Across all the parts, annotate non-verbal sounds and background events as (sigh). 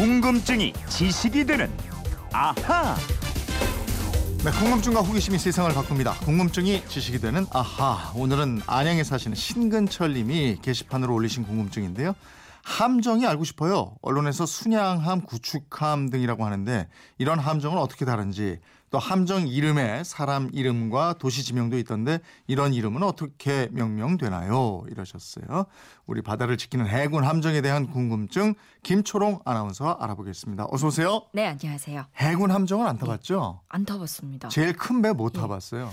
궁금증이 지식이 되는 아하. 네, 궁금증과 호기심이 세상을 바꿉니다. 궁금증이 지식이 되는 아하. 오늘은 안양에 사시는 신근철 님이 게시판으로 올리신 궁금증인데요. 함정이 알고 싶어요. 언론에서 순양함, 구축함 등이라고 하는데 이런 함정은 어떻게 다른지 또 함정 이름에 사람 이름과 도시 지명도 있던데 이런 이름은 어떻게 명명되나요? 이러셨어요. 우리 바다를 지키는 해군 함정에 대한 궁금증 김초롱 아나운서와 알아보겠습니다. 어서 오세요. 네, 안녕하세요. 해군 함정은 안 타봤죠? 안 타봤습니다. 제일 큰 배 못 타봤어요.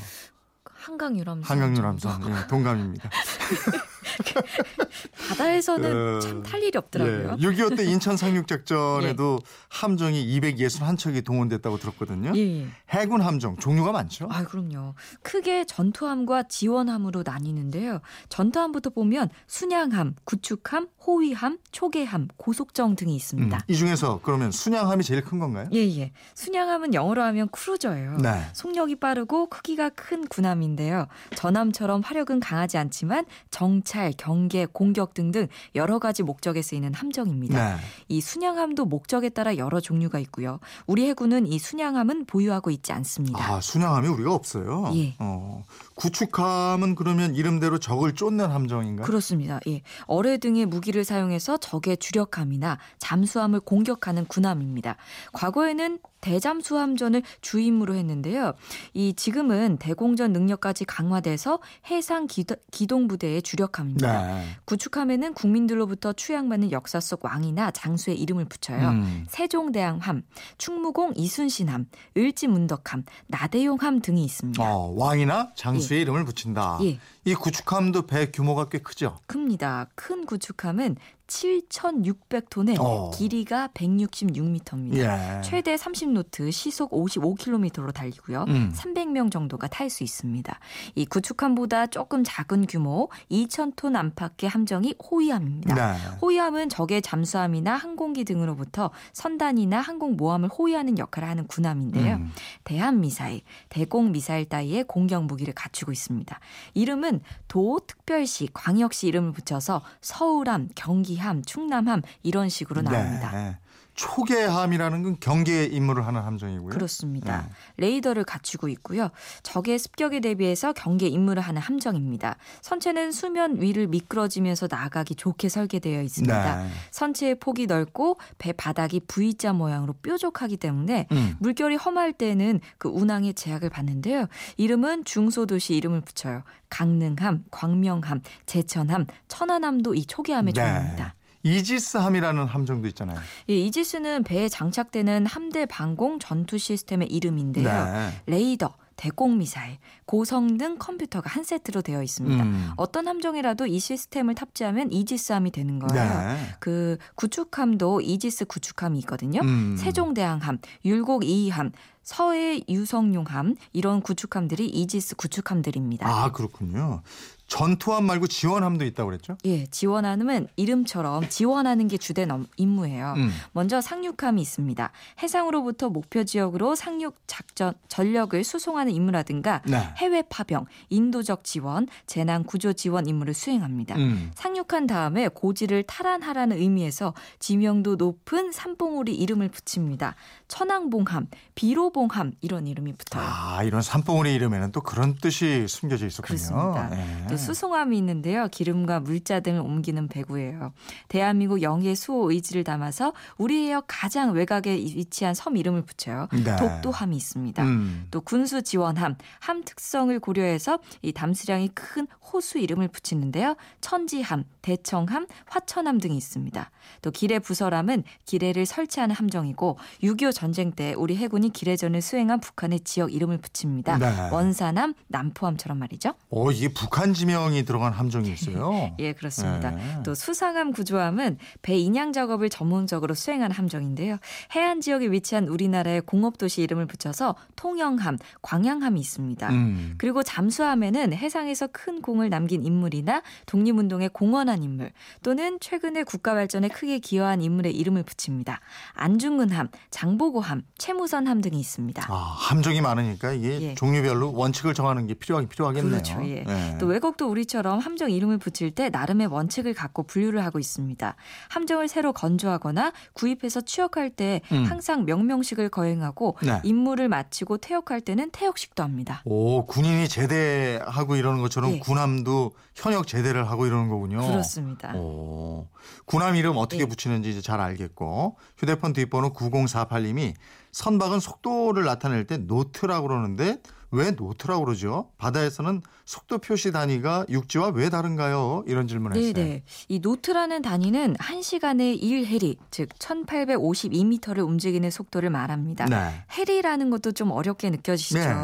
한강 유람선. 한강. 유람선 예, 동감입니다. (laughs) (laughs) 바다에서는 어, 참탈 일이 없더라고요. 예, 6.25 때 인천 상륙작전에도 (laughs) 함정이 261척이 동원됐다고 들었거든요. 예, 예. 해군 함정 종류가 많죠. 아, 그럼요. 크게 전투함과 지원함으로 나뉘는데요. 전투함부터 보면 순양함, 구축함, 호위함, 초계함, 고속정 등이 있습니다. 음, 이 중에서 그러면 순양함이 제일 큰 건가요? 예, 예. 순양함은 영어로 하면 cruiser예요. 네. 속력이 빠르고 크기가 큰 군함인데요. 전함처럼 화력은 강하지 않지만 정찰, 경계, 공격 등등 여러 가지 목적에 쓰이는 함정입니다. 네. 이 순양함도 목적에 따라 여러 종류가 있고요. 우리 해군은 이 순양함은 보유하고 있지 않습니다. 아, 순양함이 우리가 없어요. 예. 어, 구축함은 그러면 이름대로 적을 쫓는 함정인가요? 그렇습니다. 예. 어뢰 등의 무기를 사용해서 적의 주력함이나 잠수함을 공격하는 군함입니다. 과거에는 대잠수함전을 주임무로 했는데요. 이 지금은 대공전 능력까지 강화돼서 해상 기도- 기동부대의 주력함입니다. 네. 구축함에는 국민들로부터 추양받는 역사 속 왕이나 장수의 이름을 붙여요. 음. 세종대왕함, 충무공 이순신함, 을지문덕함, 나대용함 등이 있습니다. 어, 왕이나 장수의 이름을 붙인다. 예. 이 구축함도 배 규모가 꽤 크죠. 큽니다. 큰 구축함은 7,600톤에 어. 길이가 166m입니다. 예. 최대 30노트, 시속 55km로 달리고요. 음. 300명 정도가 탈 수 있습니다. 이 구축함보다 조금 작은 규모 2,000톤 안팎의 함정이 호위함입니다. 네. 호위함은 적의 잠수함이나 항공기 등으로부터 선단이나 항공모함을 호위하는 역할을 하는 군함인데요. 음. 대한미사일, 대공미사일 따위의 공격 무기를 갖추고 있습니다. 이름은 도특별시, 광역시 이름을 붙여서 서울함, 경기 함, 충남함 이런 식으로 나옵니다. 네. 초계함이라는 건 경계에 임무를 하는 함정이고요. 그렇습니다. 네. 레이더를 갖추고 있고요. 적의 습격에 대비해서 경계 임무를 하는 함정입니다. 선체는 수면 위를 미끄러지면서 나가기 좋게 설계되어 있습니다. 네. 선체의 폭이 넓고 배 바닥이 V자 모양으로 뾰족하기 때문에 음. 물결이 험할 때는 그 운항에 제약을 받는데요. 이름은 중소도시 이름을 붙여요. 강릉함, 광명함, 제천함, 천안함도 이 초계함의 종류입니다. 이지스함이라는 함정도 있잖아요. 예, 이지스는 배에 장착되는 함대 방공 전투 시스템의 이름인데요. 네. 레이더, 대공 미사일, 고성능 컴퓨터가 한 세트로 되어 있습니다. 음. 어떤 함정이라도 이 시스템을 탑재하면 이지스함이 되는 거예요. 네. 그 구축함도 이지스 구축함이 있거든요. 음. 세종대왕함, 율곡 이이함, 서애 유성룡함 이런 구축함들이 이지스 구축함들입니다. 아 그렇군요. 전투함 말고 지원함도 있다고 그랬죠? 예, 지원함은 이름처럼 지원하는 게 주된 업- 임무예요. 음. 먼저 상륙함이 있습니다. 해상으로부터 목표 지역으로 상륙 작전 전력을 수송하는 임무라든가 네. 해외 파병, 인도적 지원, 재난 구조 지원 임무를 수행합니다. 음. 상륙한 다음에 고지를 탈환하라는 의미에서 지명도 높은 산봉우리 이름을 붙입니다. 천왕봉함, 비로 봉함 이런 이름이 붙어요. 아 이런 산봉우리 이름에는 또 그런 뜻이 숨겨져 있었군요. 그렇습니다. 네. 또 수송함이 있는데요. 기름과 물자 등을 옮기는 배구예요. 대한민국 영해 수호 의지를 담아서 우리 해역 가장 외곽에 위치한 섬 이름을 붙여요. 네. 독도함이 있습니다. 음. 또 군수 지원함, 함 특성을 고려해서 이 담수량이 큰 호수 이름을 붙이는데요. 천지함, 대청함, 화천함 등이 있습니다. 또 기뢰 부설함은 기뢰를 설치하는 함정이고 6.25 전쟁 때 우리 해군이 기뢰전 을 수행한 북한의 지역 이름을 붙입니다. 네. 원산함, 남포함처럼 말이죠. 어 이게 북한 지명이 들어간 함정이 있어요. (laughs) 예, 그렇습니다. 네. 또 수상함 구조함은 배 인양 작업을 전문적으로 수행하는 함정인데요. 해안 지역에 위치한 우리나라의 공업 도시 이름을 붙여서 통영함, 광양함이 있습니다. 음. 그리고 잠수함에는 해상에서 큰 공을 남긴 인물이나 독립운동에 공헌한 인물 또는 최근에 국가 발전에 크게 기여한 인물의 이름을 붙입니다. 안중근함, 장보고함, 채무선함 등이 있습니다. 아 함정이 많으니까 이게 예. 종류별로 원칙을 정하는 게 필요하긴 필요하겠네요. 그렇죠. 예. 네. 또 외국 미국도 우리처럼 함정 이름을 붙일 때 나름의 원칙을 갖고 분류를 하고 있습니다. 함정을 새로 건조하거나 구입해서 취역할 때 음. 항상 명명식을 거행하고 네. 임무를 마치고 퇴역할 때는 퇴역식도 합니다. 오, 군인이 제대하고 이러는 것처럼 예. 군함도 현역 제대를 하고 이러는 거군요. 그렇습니다. 오, 군함 이름 어떻게 예. 붙이는지 이제 잘 알겠고 휴대폰 뒷번호 9048님이 선박은 속도를 나타낼 때 노트라고 그러는데 왜 노트라고 그러죠? 바다에서는 속도 표시 단위가 육지와 왜 다른가요? 이런 질문했어요. 네네. 이 노트라는 단위는 1시간에 1해리, 즉 1852m를 움직이는 속도를 말합니다. 네. 해리라는 것도 좀 어렵게 느껴지시죠? 네.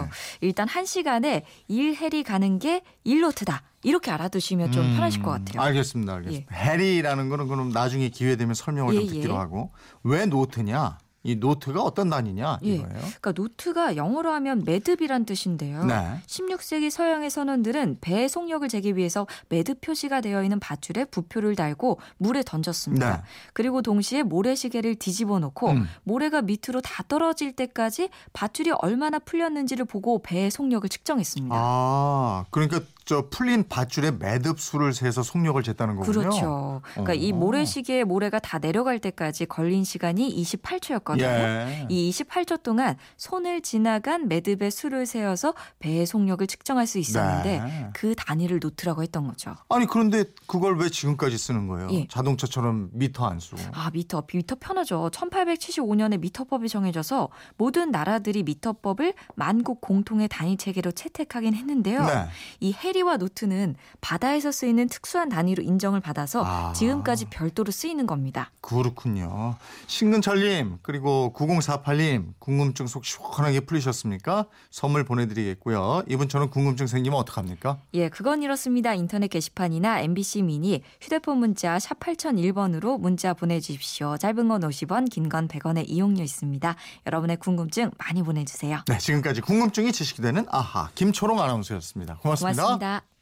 일단 1시간에 1해리 가는 게 1노트다. 이렇게 알아두시면 좀 음, 편하실 것 같아요. 알겠습니다. 알겠습니다. 해리라는 거는 그럼 나중에 기회 되면 설명을 좀 예, 듣기로 예. 하고 왜 노트냐? 이 노트가 어떤 단위냐 예. 이거예요. 그러니까 노트가 영어로 하면 매듭이란 뜻인데요. 네. 16세기 서양의 선원들은 배의 속력을 재기 위해서 매듭 표시가 되어 있는 밧줄에 부표를 달고 물에 던졌습니다. 네. 그리고 동시에 모래시계를 뒤집어 놓고 음. 모래가 밑으로 다 떨어질 때까지 밧줄이 얼마나 풀렸는지를 보고 배의 속력을 측정했습니다. 아, 그러니까 저 풀린 밧줄에 매듭 수를 세서 속력을 쟀다는 거군요. 그렇죠. 그러니까 이 어. 모래시계에 모래가 다 내려갈 때까지 걸린 시간이 28초였거든요. 예. 이 28초 동안 손을 지나간 매듭의 수를 세어서 배의 속력을 측정할 수 있었는데 네. 그 단위를 노트라고 했던 거죠. 아니 그런데 그걸 왜 지금까지 쓰는 거예요? 예. 자동차처럼 미터 안 쓰고. 아, 미터. 미터 편하죠. 1875년에 미터법이 정해져서 모든 나라들이 미터법을 만국 공통의 단위 체계로 채택하긴 했는데요. 네. 이 해리 와 노트는 바다에서 쓰이는 특수한 단위로 인정을 받아서 아. 지금까지 별도로 쓰이는 겁니다. 그렇군요. 신근철님 그리고 9048님 궁금증 속 시원하게 풀리셨습니까? 선물 보내드리겠고요. 이분처럼 궁금증 생기면 어떡합니까? 예, 그건 이렇습니다. 인터넷 게시판이나 MBC 미니 휴대폰 문자 샵 8001번으로 문자 보내주십시오. 짧은 건 50원, 긴 건 100원의 이용료 있습니다. 여러분의 궁금증 많이 보내주세요. 네, 지금까지 궁금증이 지식이 되는 아하 김초롱 아나운서였습니다 고맙습니다. 고맙습 니다.